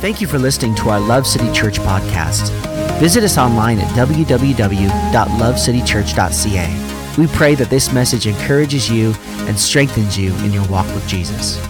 Thank you for listening to our Love City Church podcast. Visit us online at www.lovecitychurch.ca. We pray that this message encourages you and strengthens you in your walk with Jesus.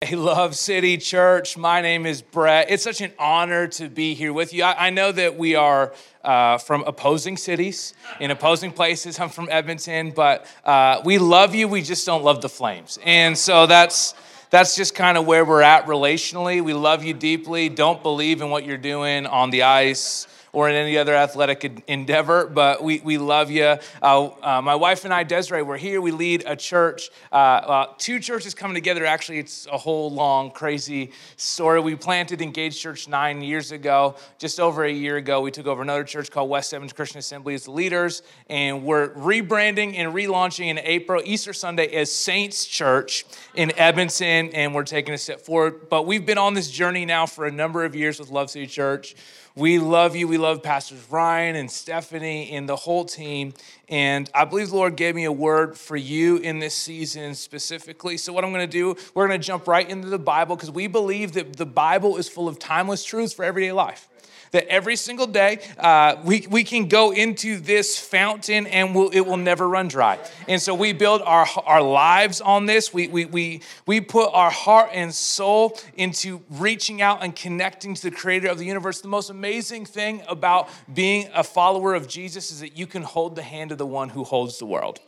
Hey, Love City Church. My name is Brett. It's such an honor to be here with you. I, I know that we are uh, from opposing cities, in opposing places. I'm from Edmonton, but uh, we love you. We just don't love the Flames. And so that's that's just kind of where we're at relationally. We love you deeply. Don't believe in what you're doing on the ice or in any other athletic endeavor, but we, we love you. Uh, uh, my wife and I, Desiree, we're here. We lead a church, uh, uh, two churches coming together. Actually, it's a whole long, crazy story. We planted Engaged Church nine years ago. Just over a year ago, we took over another church called West Evans Christian Assembly as the leaders, and we're rebranding and relaunching in April, Easter Sunday, as Saints Church in Edmonton, and we're taking a step forward. But we've been on this journey now for a number of years with Love City Church. We love you. We love Pastors Ryan and Stephanie and the whole team. And I believe the Lord gave me a word for you in this season specifically. So, what I'm going to do, we're going to jump right into the Bible because we believe that the Bible is full of timeless truths for everyday life that every single day uh, we, we can go into this fountain and we'll, it will never run dry. And so we build our, our lives on this. We, we, we, we put our heart and soul into reaching out and connecting to the creator of the universe. The most amazing thing about being a follower of Jesus is that you can hold the hand of the one who holds the world.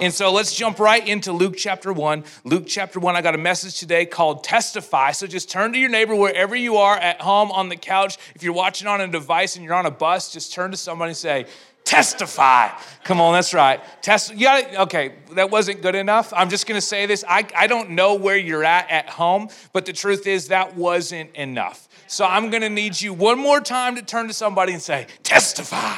And so let's jump right into Luke chapter 1. Luke chapter 1, I got a message today called Testify. So just turn to your neighbor wherever you are, at home, on the couch. If you're watching on a device and you're on a bus, just turn to somebody and say, testify. Come on, that's right. Test. Got Okay, that wasn't good enough. I'm just going to say this. I, I don't know where you're at at home, but the truth is that wasn't enough. So I'm going to need you one more time to turn to somebody and say, testify.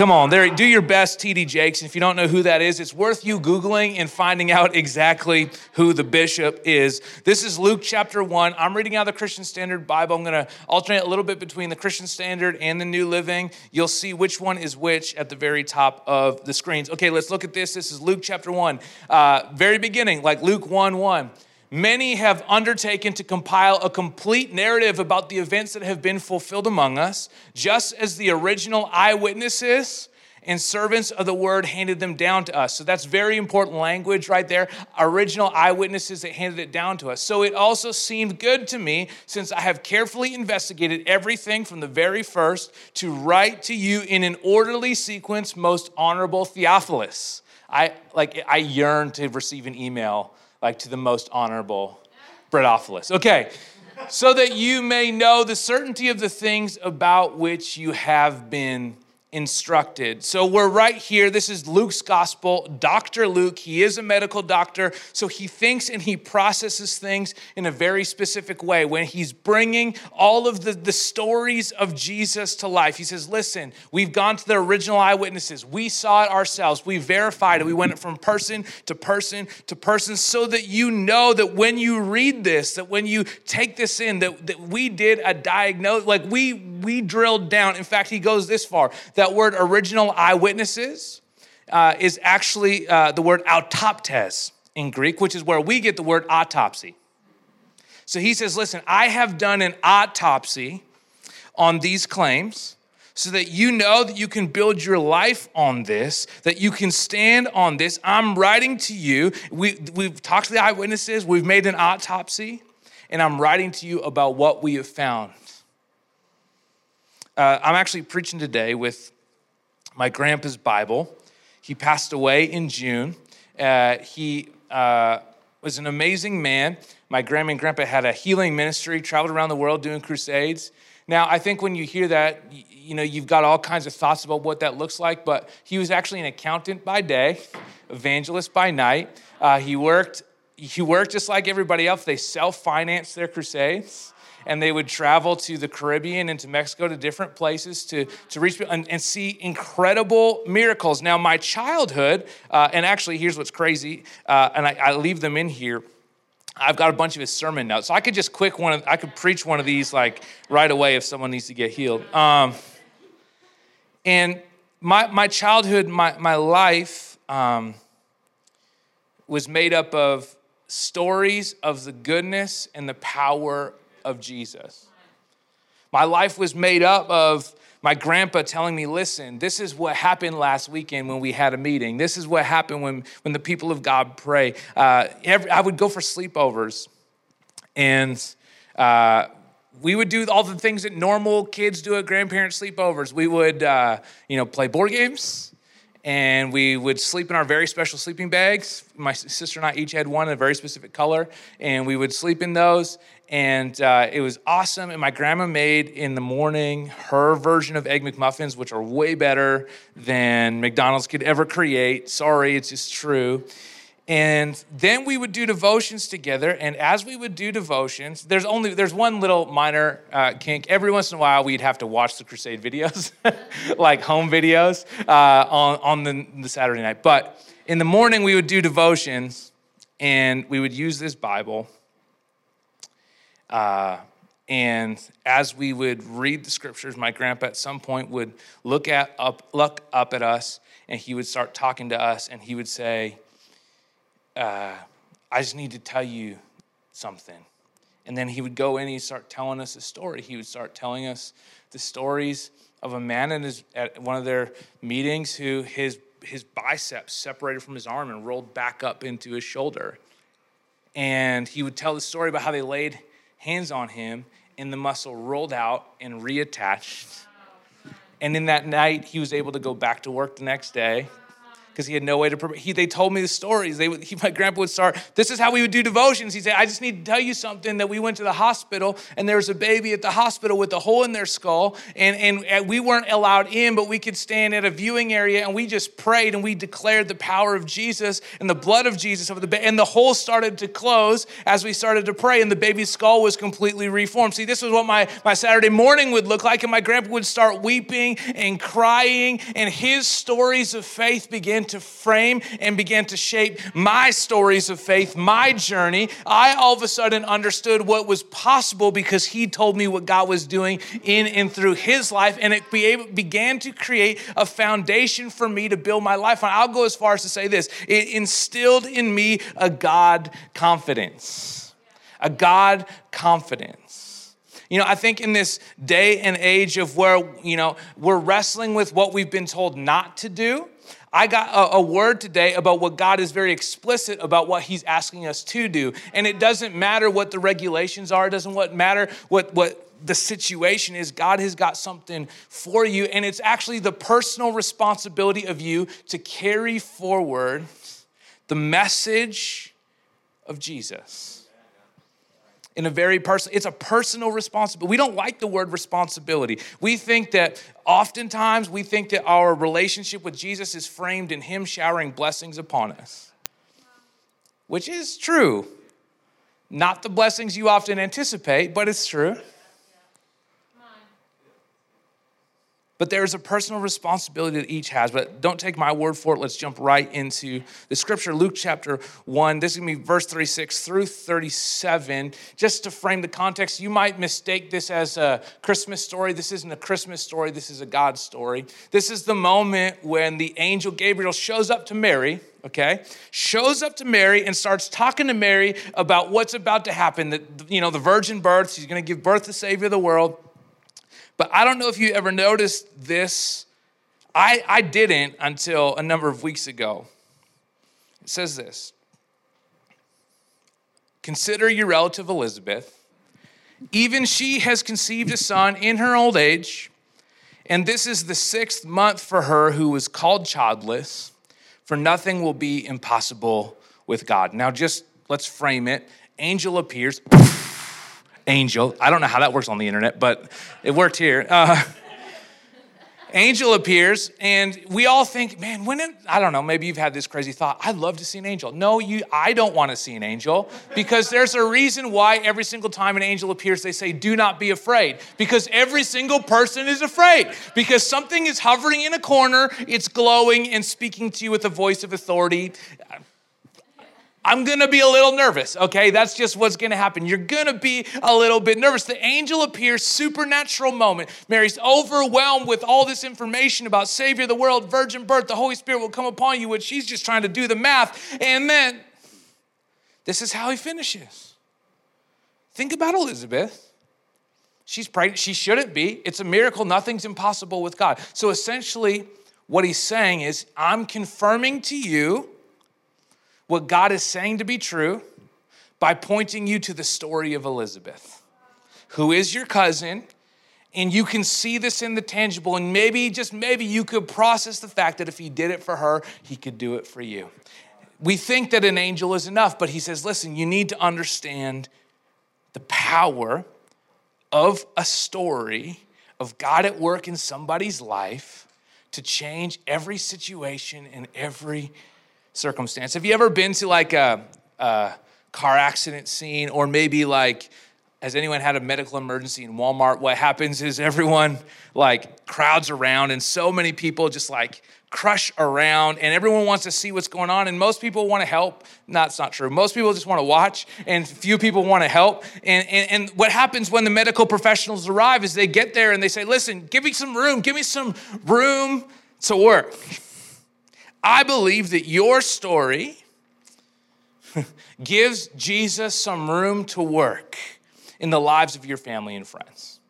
Come on, there, do your best, TD Jakes. And if you don't know who that is, it's worth you Googling and finding out exactly who the bishop is. This is Luke chapter 1. I'm reading out the Christian Standard Bible. I'm going to alternate a little bit between the Christian Standard and the New Living. You'll see which one is which at the very top of the screens. Okay, let's look at this. This is Luke chapter 1. Uh, very beginning, like Luke 1 1 many have undertaken to compile a complete narrative about the events that have been fulfilled among us, just as the original eyewitnesses and servants of the word handed them down to us. So that's very important language right there. Original eyewitnesses that handed it down to us. So it also seemed good to me, since I have carefully investigated everything from the very first, to write to you in an orderly sequence, most honorable Theophilus. I like I yearn to receive an email like to the most honorable Bredophilus. Okay, so that you may know the certainty of the things about which you have been instructed. So we're right here. This is Luke's gospel. Dr. Luke, he is a medical doctor, so he thinks and he processes things in a very specific way. When he's bringing all of the, the stories of Jesus to life, he says, Listen, we've gone to the original eyewitnesses. We saw it ourselves. We verified it. We went from person to person to person so that you know that when you read this, that when you take this in, that, that we did a diagnose, like we we drilled down. In fact, he goes this far that word original eyewitnesses uh, is actually uh, the word autoptes in Greek, which is where we get the word autopsy. So he says, Listen, I have done an autopsy on these claims so that you know that you can build your life on this, that you can stand on this. I'm writing to you. We, we've talked to the eyewitnesses, we've made an autopsy, and I'm writing to you about what we have found. Uh, I'm actually preaching today with my grandpa's Bible. He passed away in June. Uh, he uh, was an amazing man. My grandma and grandpa had a healing ministry, traveled around the world doing crusades. Now, I think when you hear that, you know, you've got all kinds of thoughts about what that looks like, but he was actually an accountant by day, evangelist by night. Uh, he worked he worked just like everybody else. They self-financed their crusades and they would travel to the Caribbean and to Mexico to different places to, to reach and, and see incredible miracles. Now, my childhood, uh, and actually, here's what's crazy, uh, and I, I leave them in here. I've got a bunch of his sermon notes, so I could just quick one. Of, I could preach one of these like right away if someone needs to get healed. Um, and my my childhood, my my life um, was made up of stories of the goodness and the power of Jesus. My life was made up of my grandpa telling me, listen, this is what happened last weekend when we had a meeting. This is what happened when, when the people of God pray. Uh, every, I would go for sleepovers, and uh, we would do all the things that normal kids do at grandparent sleepovers. We would, uh, you know, play board games and we would sleep in our very special sleeping bags. My sister and I each had one a very specific color, and we would sleep in those. And uh, it was awesome. And my grandma made in the morning her version of Egg McMuffins, which are way better than McDonald's could ever create. Sorry, it's just true. And then we would do devotions together. And as we would do devotions, there's only there's one little minor uh, kink. Every once in a while, we'd have to watch the crusade videos, like home videos, uh, on on the, the Saturday night. But in the morning, we would do devotions, and we would use this Bible. Uh, and as we would read the scriptures, my grandpa at some point would look at up look up at us, and he would start talking to us, and he would say uh, I just need to tell you something. And then he would go in and he'd start telling us a story. He would start telling us the stories of a man in his, at one of their meetings who his, his biceps separated from his arm and rolled back up into his shoulder. And he would tell the story about how they laid hands on him and the muscle rolled out and reattached. And in that night, he was able to go back to work the next day because he had no way to. He, they told me the stories. They he, my grandpa would start, this is how we would do devotions. He said, I just need to tell you something that we went to the hospital and there was a baby at the hospital with a hole in their skull and, and, and we weren't allowed in, but we could stand at a viewing area and we just prayed and we declared the power of Jesus and the blood of Jesus over the baby. And the hole started to close as we started to pray and the baby's skull was completely reformed. See, this was what my, my Saturday morning would look like and my grandpa would start weeping and crying and his stories of faith began to frame and began to shape my stories of faith, my journey, I all of a sudden understood what was possible because he told me what God was doing in and through his life. And it began to create a foundation for me to build my life on. I'll go as far as to say this it instilled in me a God confidence. A God confidence. You know, I think in this day and age of where, you know, we're wrestling with what we've been told not to do, I got a, a, word today about what God is very explicit about what He's asking us to do. And it doesn't matter what the regulations are, it doesn't what matter what, what the situation is. God has got something for you, and it's actually the personal responsibility of you to carry forward the message of Jesus in a very personal it's a personal responsibility. We don't like the word responsibility. We think that oftentimes we think that our relationship with jesus is framed in him showering blessings upon us. Which is true. Not the blessings you often anticipate but it's true but there's a personal responsibility that each has. But don't take my word for it. Let's jump right into the scripture, Luke chapter 1. This is going to be verse 36 through 37. Just to frame the context, you might mistake this as a Christmas story. This isn't a Christmas story, this is a God story. This is the moment when the angel Gabriel shows up to Mary okay shows up to mary and starts talking to mary about what's about to happen that you know the virgin birth she's going to give birth to savior of the world but I don't know if you ever noticed this. I, I didn't until a number of weeks ago. It says this Consider your relative Elizabeth. Even she has conceived a son in her old age, and this is the sixth month for her who was called childless, for nothing will be impossible with God. Now, just let's frame it. Angel appears angel. I don't know how that works on the internet, but it worked here. Uh, angel appears, and we all think, man, when it, I don't know, maybe you've had this crazy thought, I'd love to see an angel. No, you, I don't want to see an angel because there's a reason why every single time an angel appears, they say, do not be afraid. Because every single person is afraid because something is hovering in a corner, it's glowing and speaking to you with a voice of authority. I'm gonna be a little nervous, okay? That's just what's gonna happen. You're gonna be a little bit nervous. The angel appears, supernatural moment. Mary's overwhelmed with all this information about Savior of the world, virgin birth, the Holy Spirit will come upon you, which she's just trying to do the math. And then this is how he finishes. Think about Elizabeth. She's pregnant. She shouldn't be. It's a miracle. Nothing's impossible with God. So essentially, what he's saying is, I'm confirming to you what God is saying to be true by pointing you to the story of Elizabeth, who is your cousin. And you can see this in the tangible, and maybe, just maybe, you could process the fact that if he did it for her, he could do it for you. We think that an angel is enough, but he says, listen, you need to understand the power of a story of God at work in somebody's life to change every situation and every circumstance. Have you ever been to like a, a car accident scene or maybe like has anyone had a medical emergency in Walmart? What happens is everyone like crowds around and so many people just like crush around and everyone wants to see what's going on and most people want to help. That's not true. Most people just want to watch and few people want to help. And, and, and what happens when the medical professionals arrive is they get there and they say, listen, give me some room, give me some room to work. I believe that your story gives Jesus some room to work in the lives of your family and friends.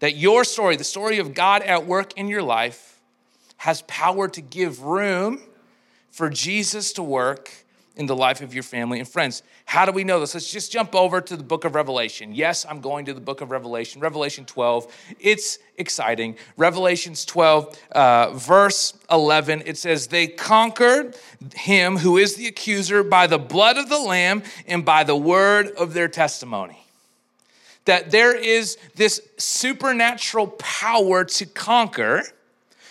That your story, the story of God at work in your life, has power to give room for Jesus to work in the life of your family and friends. How do we know this? Let's just jump over to the book of Revelation. Yes, I'm going to the book of Revelation, Revelation 12. It's exciting. Revelations 12, uh, verse 11, it says, They conquered him who is the accuser by the blood of the Lamb and by the word of their testimony that there is this supernatural power to conquer,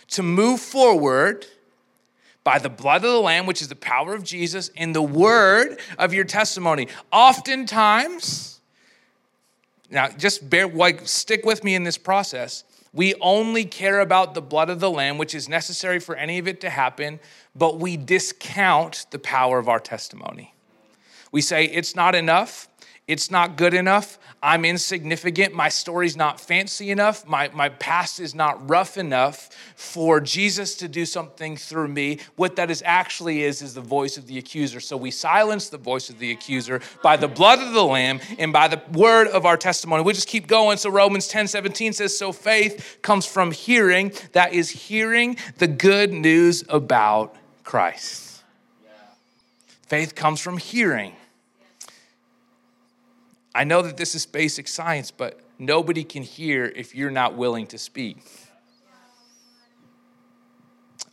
to move forward by the blood of the Lamb, which is the power of Jesus, and the word of your testimony. Oftentimes, now just bear, like, stick with me in this process. We only care about the blood of the Lamb, which is necessary for any of it to happen, but we discount the power of our testimony. We say it's not enough. It's not good enough. I'm insignificant. My story's not fancy enough. My, my past is not rough enough for Jesus to do something through me. What that is actually is, is the voice of the accuser. So we silence the voice of the accuser by the blood of the Lamb and by the word of our testimony. We just keep going. So Romans 10 17 says, So faith comes from hearing, that is, hearing the good news about Christ. Faith comes from hearing. I know that this is basic science, but nobody can hear if you're not willing to speak.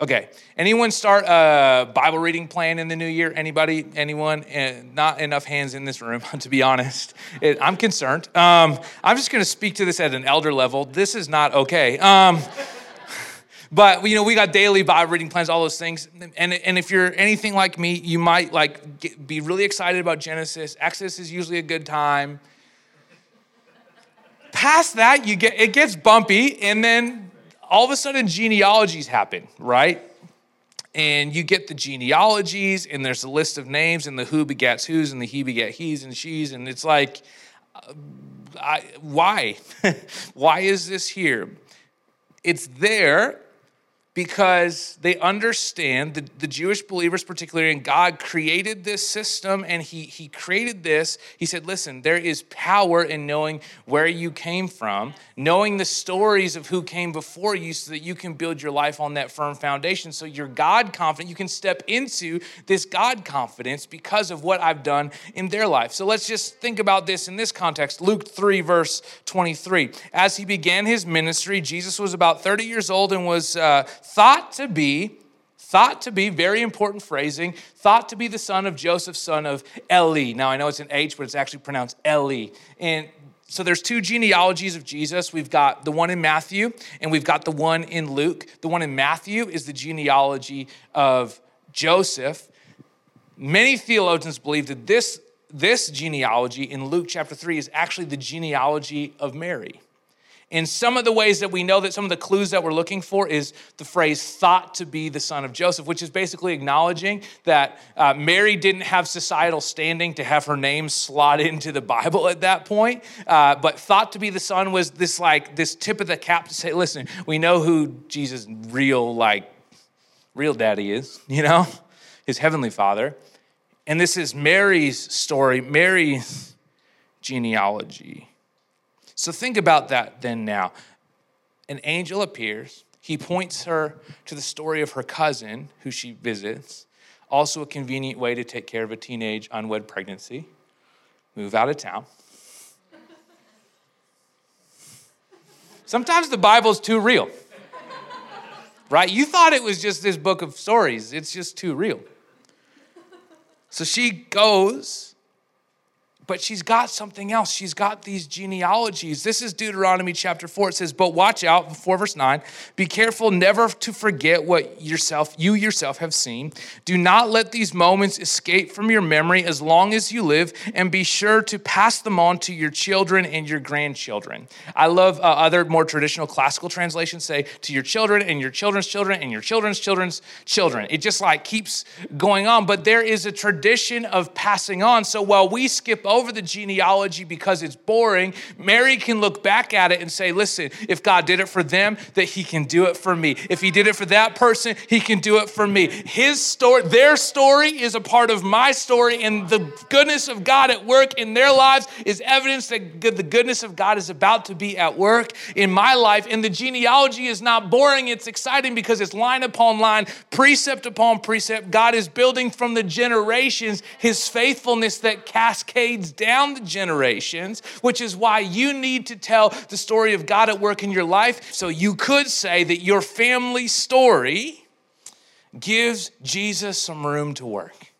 Okay, anyone start a Bible reading plan in the new year? Anybody? Anyone? Uh, not enough hands in this room, to be honest. It, I'm concerned. Um, I'm just going to speak to this at an elder level. This is not okay. Um, but you know, we got daily Bible reading plans, all those things. And, and if you're anything like me, you might like get, be really excited about Genesis. Exodus is usually a good time. Past that, you get it gets bumpy, and then all of a sudden genealogies happen, right? And you get the genealogies, and there's a list of names, and the who begets who's, and the he beget he's and she's, and it's like, uh, I, why? why is this here? It's there because they understand the, the Jewish believers, particularly, and God created this system and he, he created this. He said, Listen, there is power in knowing where you came from, knowing the stories of who came before you so that you can build your life on that firm foundation. So you're God confident. You can step into this God confidence because of what I've done in their life. So let's just think about this in this context. Luke 3, verse 23. As he began his ministry, Jesus was about 30 years old and was. Uh, thought to be, thought to be, very important phrasing, thought to be the son of Joseph, son of Eli. Now, I know it's an H, but it's actually pronounced Eli. And so there's two genealogies of Jesus. We've got the one in Matthew and we've got the one in Luke. The one in Matthew is the genealogy of Joseph. Many theologians believe that this, this genealogy in Luke chapter 3 is actually the genealogy of Mary. In some of the ways that we know that some of the clues that we're looking for is the phrase thought to be the son of Joseph, which is basically acknowledging that uh, Mary didn't have societal standing to have her name slot into the Bible at that point. Uh, but thought to be the son was this like this tip of the cap to say, listen, we know who Jesus' real, like, real daddy is, you know, his heavenly father. And this is Mary's story, Mary's genealogy. So think about that then now. An angel appears. He points her to the story of her cousin who she visits. Also, a convenient way to take care of a teenage unwed pregnancy. Move out of town. Sometimes the Bible's too real, right? You thought it was just this book of stories, it's just too real. So she goes but she's got something else. She's got these genealogies. This is Deuteronomy chapter 4. It says, But watch out, 4 verse 9, be careful never to forget what yourself, you yourself have seen. Do not let these moments escape from your memory as long as you live, and be sure to pass them on to your children and your grandchildren. I love uh, other more traditional classical translations say to your children and your children's children and your children's children's children. It just like keeps going on, but there is a tradition of passing on. So while we skip over over the genealogy because it's boring, Mary can look back at it and say, listen, if God did it for them, that he can do it for me. If he did it for that person, he can do it for me. His story, their story is a part of my story, and the goodness of God at work in their lives is evidence that the goodness of God is about to be at work in my life. And the genealogy is not boring, it's exciting because it's line upon line, precept upon precept. God is building from the generations his faithfulness that cascades down the generations, which is why you need to tell the story of God at work in your life. So you could say that your family story gives Jesus some room to work.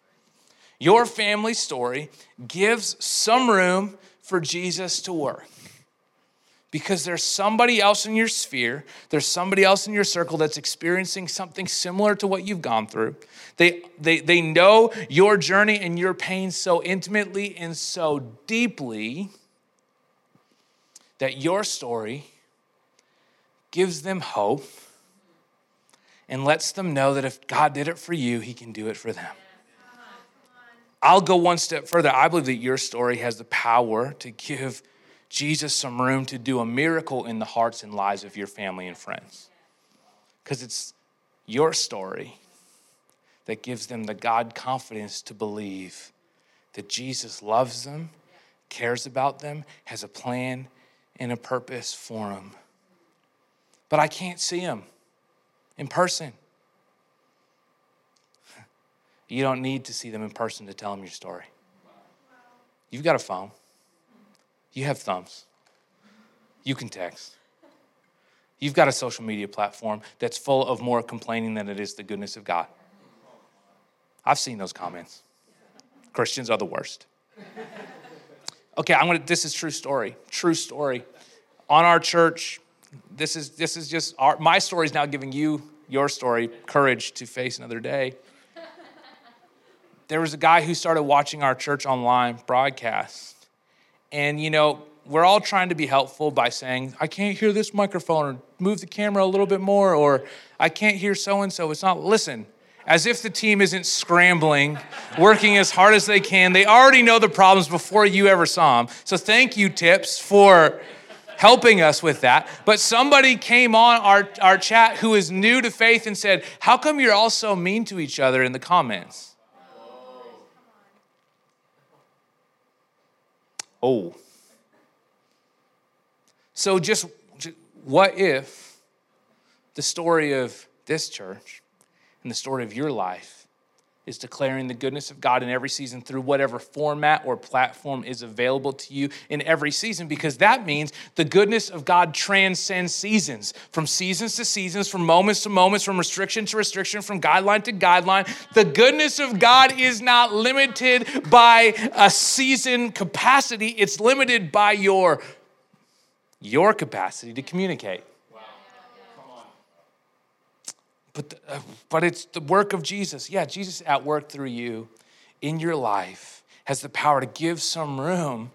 Your family story gives some room for Jesus to work because there's somebody else in your sphere, there's somebody else in your circle that's experiencing something similar to what you've gone through. They, they, they know your journey and your pain so intimately and so deeply that your story gives them hope and lets them know that if God did it for you, He can do it for them. I'll go one step further. I believe that your story has the power to give Jesus some room to do a miracle in the hearts and lives of your family and friends. Because it's your story that gives them the God confidence to believe that Jesus loves them, cares about them, has a plan and a purpose for them. But I can't see them in person. You don't need to see them in person to tell them your story. You've got a phone. You have thumbs. You can text. You've got a social media platform that's full of more complaining than it is the goodness of God. I've seen those comments. Christians are the worst. Okay, I'm gonna, this is true story. True story. On our church, this is this is just our, my story is now giving you your story courage to face another day. There was a guy who started watching our church online broadcast and, you know, we're all trying to be helpful by saying, I can't hear this microphone, or move the camera a little bit more, or I can't hear so and so. It's not, listen, as if the team isn't scrambling, working as hard as they can. They already know the problems before you ever saw them. So thank you, Tips, for helping us with that. But somebody came on our, our chat who is new to faith and said, How come you're all so mean to each other in the comments? Oh. So, just, just what if the story of this church and the story of your life is declaring the goodness of God in every season through whatever format or platform is available to you in every season, because that means the goodness of God transcends seasons, from seasons to seasons, from moments to moments, from restriction to restriction, from guideline to guideline. The goodness of God is not limited by a season capacity, it's limited by your, your capacity to communicate. But, the, uh, but it's the work of Jesus. Yeah, Jesus at work through you in your life has the power to give some room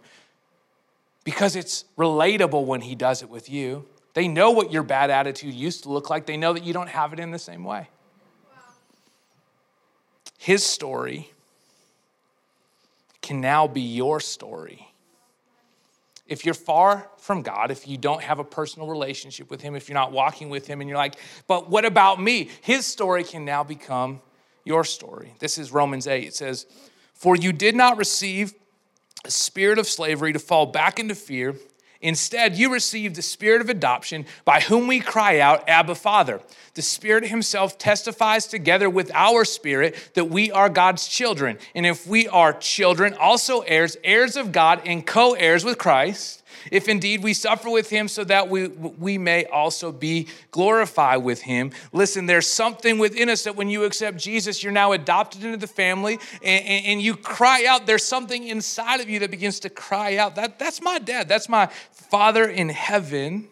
because it's relatable when he does it with you. They know what your bad attitude used to look like, they know that you don't have it in the same way. His story can now be your story if you're far from God, if you don't have a personal relationship with Him, if you're not walking with Him, and you're like, but what about me? His story can now become your story. This is Romans 8. It says, For you did not receive a spirit of slavery to fall back into fear. Instead, you received the spirit of adoption by whom we cry out, Abba, Father. The Spirit Himself testifies together with our spirit that we are God's children. And if we are children, also heirs, heirs of God, and co heirs with Christ if indeed we suffer with him so that we, we may also be glorified with him. Listen, there's something within us that when you accept Jesus, you're now adopted into the family and, and, and you cry out. There's something inside of you that begins to cry out. That, that's my dad. That's my father in heaven.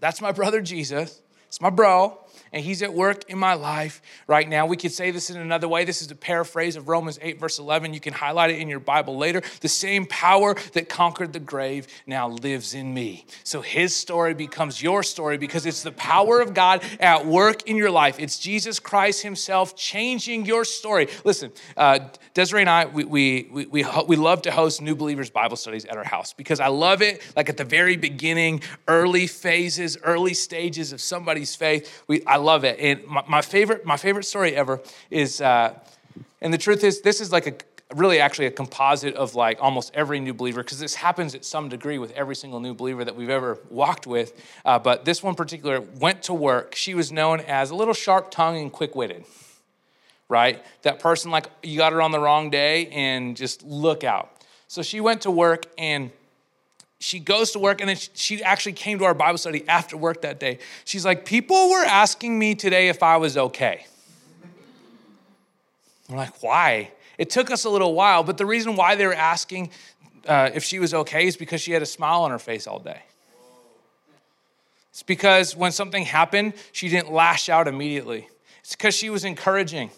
That's my brother Jesus. It's my bro and He's at work in my life right now. We could say this in another way. This is a paraphrase of Romans 8, verse 11. You can highlight it in your Bible later. The same power that conquered the grave now lives in me. So His story becomes your story because it's the power of God at work in your life. It's Jesus Christ Himself changing your story. Listen, uh, Desiree and I, we, we, we, we, we love to host new believers Bible studies at our house because I love it. Like at the very beginning, early phases, early stages of somebody's faith. We, I love it. And my, my favorite, my favorite story ever is, uh, and the truth is, this is like a really actually a composite of like almost every new believer because this happens at some degree with every single new believer that we've ever walked with. Uh, but this one particular went to work. She was known as a little sharp tongued and quick-witted right? That person like you got her on the wrong day and just look out. So she went to work and she goes to work and then she actually came to our Bible study after work that day. She's like, People were asking me today if I was okay. I'm like, Why? It took us a little while, but the reason why they were asking uh, if she was okay is because she had a smile on her face all day. It's because when something happened, she didn't lash out immediately. It's because she was encouraging.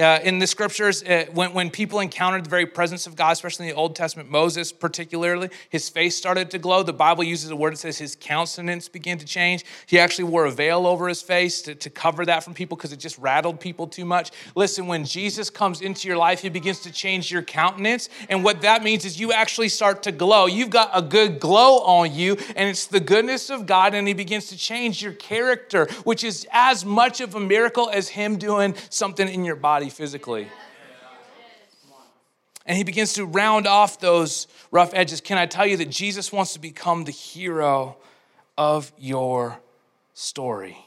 Uh, in the scriptures, uh, when, when people encountered the very presence of God, especially in the Old Testament, Moses particularly, his face started to glow. The Bible uses a word that says his countenance began to change. He actually wore a veil over his face to, to cover that from people because it just rattled people too much. Listen, when Jesus comes into your life, he begins to change your countenance. And what that means is you actually start to glow. You've got a good glow on you, and it's the goodness of God, and he begins to change your character, which is as much of a miracle as him doing something in your body physically. And he begins to round off those rough edges. Can I tell you that Jesus wants to become the hero of your story?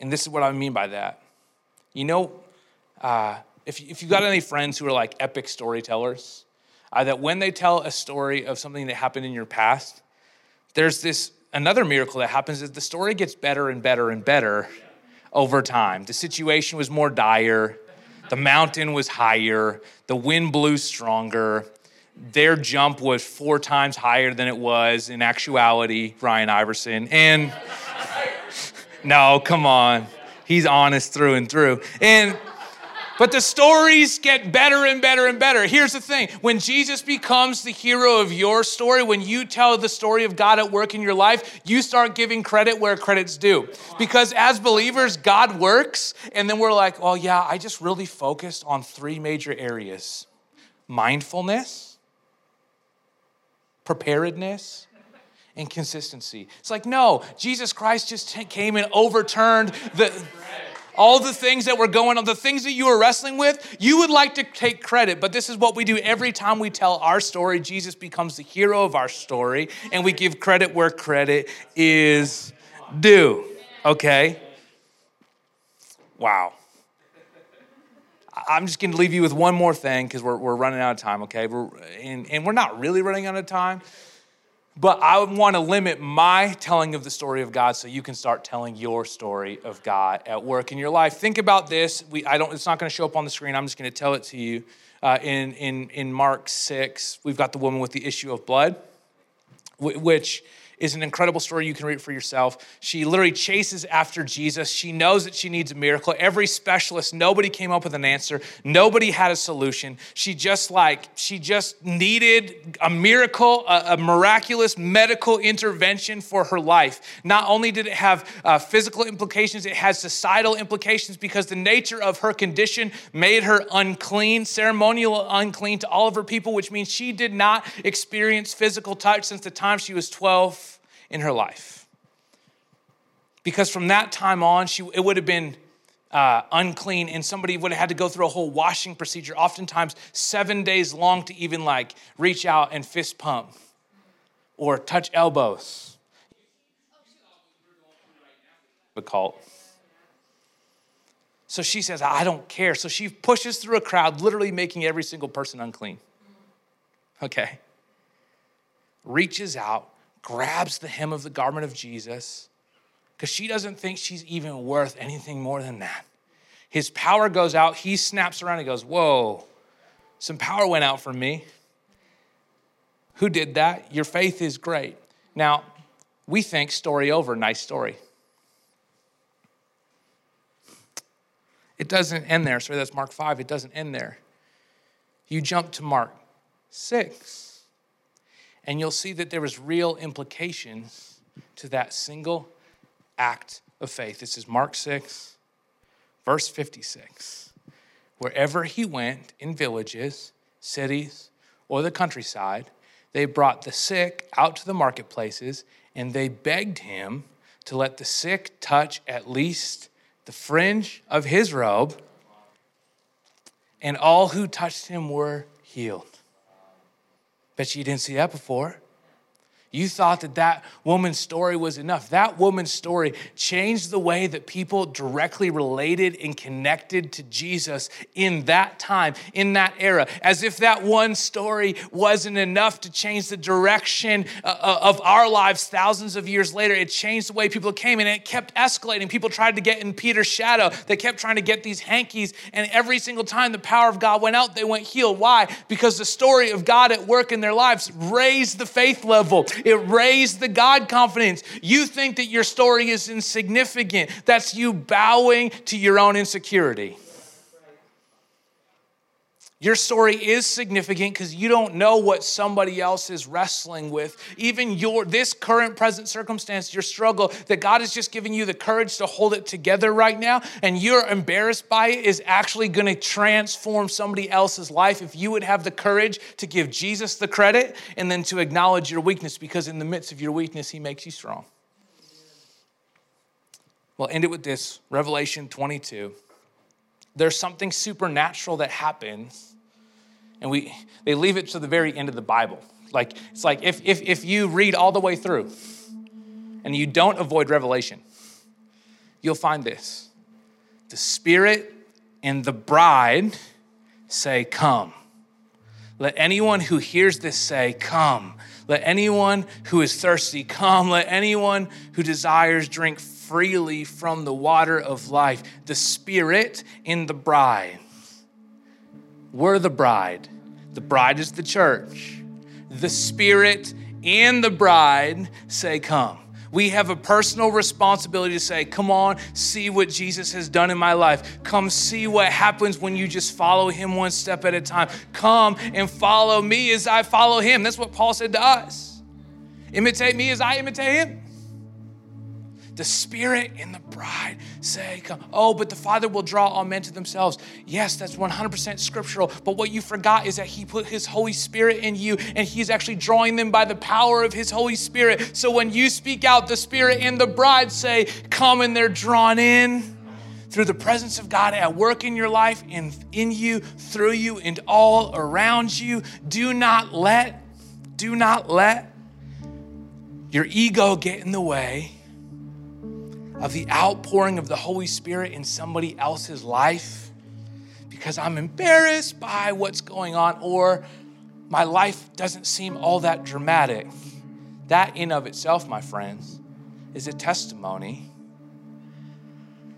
And this is what I mean by that. You know, uh, if, if you've got any friends who are like epic storytellers, uh, that when they tell a story of something that happened in your past, there's this another miracle that happens is the story gets better and better and better over time. The situation was more dire, the mountain was higher, the wind blew stronger. Their jump was four times higher than it was in actuality, Ryan Iverson. And no, come on. He's honest through and through. And but the stories get better and better and better. Here's the thing when Jesus becomes the hero of your story, when you tell the story of God at work in your life, you start giving credit where credit's due. Because as believers, God works, and then we're like, oh, yeah, I just really focused on three major areas mindfulness, preparedness, and consistency. It's like, no, Jesus Christ just came and overturned the all the things that were going on, the things that you were wrestling with, you would like to take credit. But this is what we do every time we tell our story. Jesus becomes the hero of our story, and we give credit where credit is due. Okay? Wow. I'm just going to leave you with one more thing because we're, we're running out of time, okay? We're, and, and we're not really running out of time. But I want to limit my telling of the story of God so you can start telling your story of God at work in your life. Think about this. We, I don't, it's not going to show up on the screen. I'm just going to tell it to you. Uh, in, in, in Mark 6, we've got the woman with the issue of blood, which is an incredible story. You can read for yourself. She literally chases after Jesus. She knows that she needs a miracle. Every specialist, nobody came up with an answer. Nobody had a solution. She just like, she just needed a miracle, a, a miraculous medical intervention for her life. Not only did it have uh, physical implications, it had societal implications because the nature of her condition made her unclean, ceremonial unclean to all of her people, which means she did not experience physical touch since the time she was 12 in her life. Because from that time on, she, it would have been uh, unclean and somebody would have had to go through a whole washing procedure, oftentimes seven days long to even like reach out and fist pump or touch elbows. The cult. So she says, I don't care. So she pushes through a crowd, literally making every single person unclean. Okay. Reaches out, grabs the hem of the garment of Jesus, because she doesn't think she's even worth anything more than that. His power goes out, he snaps around and goes, Whoa, some power went out from me. Who did that? Your faith is great. Now, we think story over, nice story. It doesn't end there. Sorry, that's Mark 5. It doesn't end there. You jump to Mark 6, and you'll see that there was real implications to that single act of faith. This is Mark 6, verse 56. Wherever he went in villages, cities, or the countryside, they brought the sick out to the marketplaces and they begged him to let the sick touch at least the fringe of his robe, and all who touched him were healed. Bet you didn't see that before. You thought that that woman's story was enough. That woman's story changed the way that people directly related and connected to Jesus in that time, in that era. As if that one story wasn't enough to change the direction uh, uh, of our lives thousands of years later. It changed the way people came and it kept escalating. People tried to get in Peter's shadow. They kept trying to get these hankies. And every single time the power of God went out, they went healed. Why? Because the story of God at work in their lives raised the faith level. It raised the God confidence. You think that your story is insignificant. That's you bowing to your own insecurity. Your story is significant because you don't know what somebody else is wrestling with. Even your this current present circumstance, your struggle, that God is just giving you the courage to hold it together right now, and you're embarrassed by it, is actually going to transform somebody else's life if you would have the courage to give Jesus the credit and then to acknowledge your weakness, because in the midst of your weakness, He makes you strong. We'll end it with this Revelation 22. There's something supernatural that happens and we they leave it to the very end of the Bible. Like it's like if if if you read all the way through and you don't avoid Revelation, you'll find this. The Spirit and the bride say, Come. Let anyone who hears this say, Come. Let anyone who is thirsty come. Let anyone who desires drink freely from the water of life. The Spirit in the bride. We're the bride. The bride is the church. The Spirit and the bride say, Come. We have a personal responsibility to say, Come on, see what Jesus has done in my life. Come see what happens when you just follow him one step at a time. Come and follow me as I follow him. That's what Paul said to us. Imitate me as I imitate him. The Spirit and the bride say, Come. Oh, but the Father will draw all men to themselves. Yes, that's 100% scriptural. But what you forgot is that He put His Holy Spirit in you, and He's actually drawing them by the power of His Holy Spirit. So when you speak out, the Spirit and the bride say, Come, and they're drawn in through the presence of God at work in your life and in you, through you, and all around you. Do not let, do not let your ego get in the way of the outpouring of the Holy Spirit in somebody else's life because I'm embarrassed by what's going on or my life doesn't seem all that dramatic. That, in of itself, my friends, is a testimony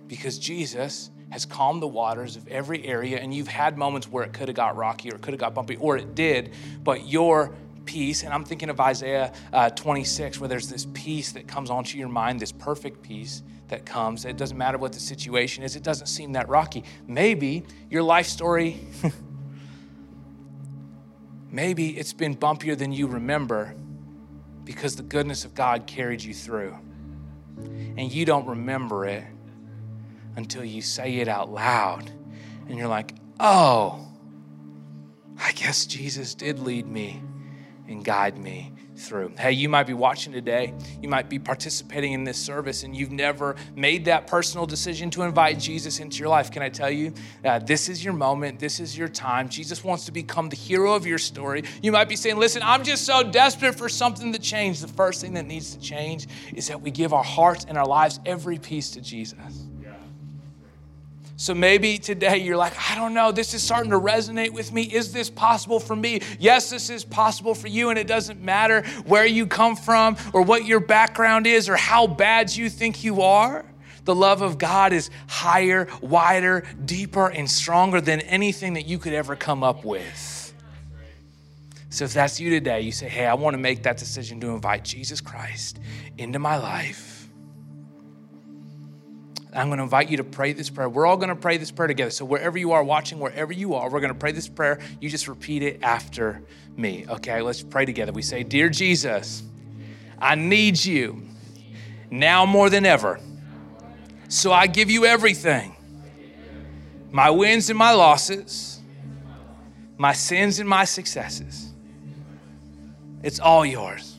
because Jesus has calmed the waters of every area, and you've had moments where it could have got rocky or it could have got bumpy, or it did, but your peace, and I'm thinking of Isaiah uh, 26, where there's this peace that comes onto your mind, this perfect peace that comes. It doesn't matter what the situation is, it doesn't seem that rocky. Maybe your life story, maybe it's been bumpier than you remember because the goodness of God carried you through. And you don't remember it until you say it out loud. And you're like, oh, I guess Jesus did lead me and guide me through. Hey, you might be watching today. You might be participating in this service and you've never made that personal decision to invite Jesus into your life. Can I tell you, uh, this is your moment. This is your time. Jesus wants to become the hero of your story. You might be saying, listen, I'm just so desperate for something to change. The first thing that needs to change is that we give our hearts and our lives every piece to Jesus. So maybe today you're like, I don't know, this is starting to resonate with me. Is this possible for me? Yes, this is possible for you, and it doesn't matter where you come from or what your background is or how bad you think you are. The love of God is higher, wider, deeper, and stronger than anything that you could ever come up with. So if that's you today, you say, Hey, I want to make that decision to invite Jesus Christ into my life. I'm going to invite you to pray this prayer. We're all going to pray this prayer together. So, wherever you are watching, wherever you are, we're going to pray this prayer. You just repeat it after me. Okay, let's pray together. We say, Dear Jesus, I need you now more than ever. So, I give you everything my wins and my losses, my sins and my successes. It's all yours.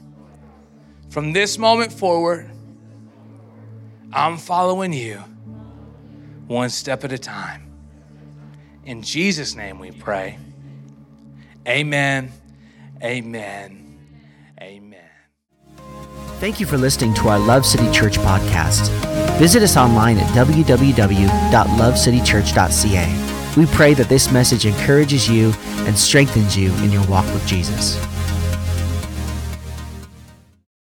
From this moment forward, I'm following you one step at a time. In Jesus' name we pray. Amen. Amen. Amen. Thank you for listening to our Love City Church podcast. Visit us online at www.lovecitychurch.ca. We pray that this message encourages you and strengthens you in your walk with Jesus.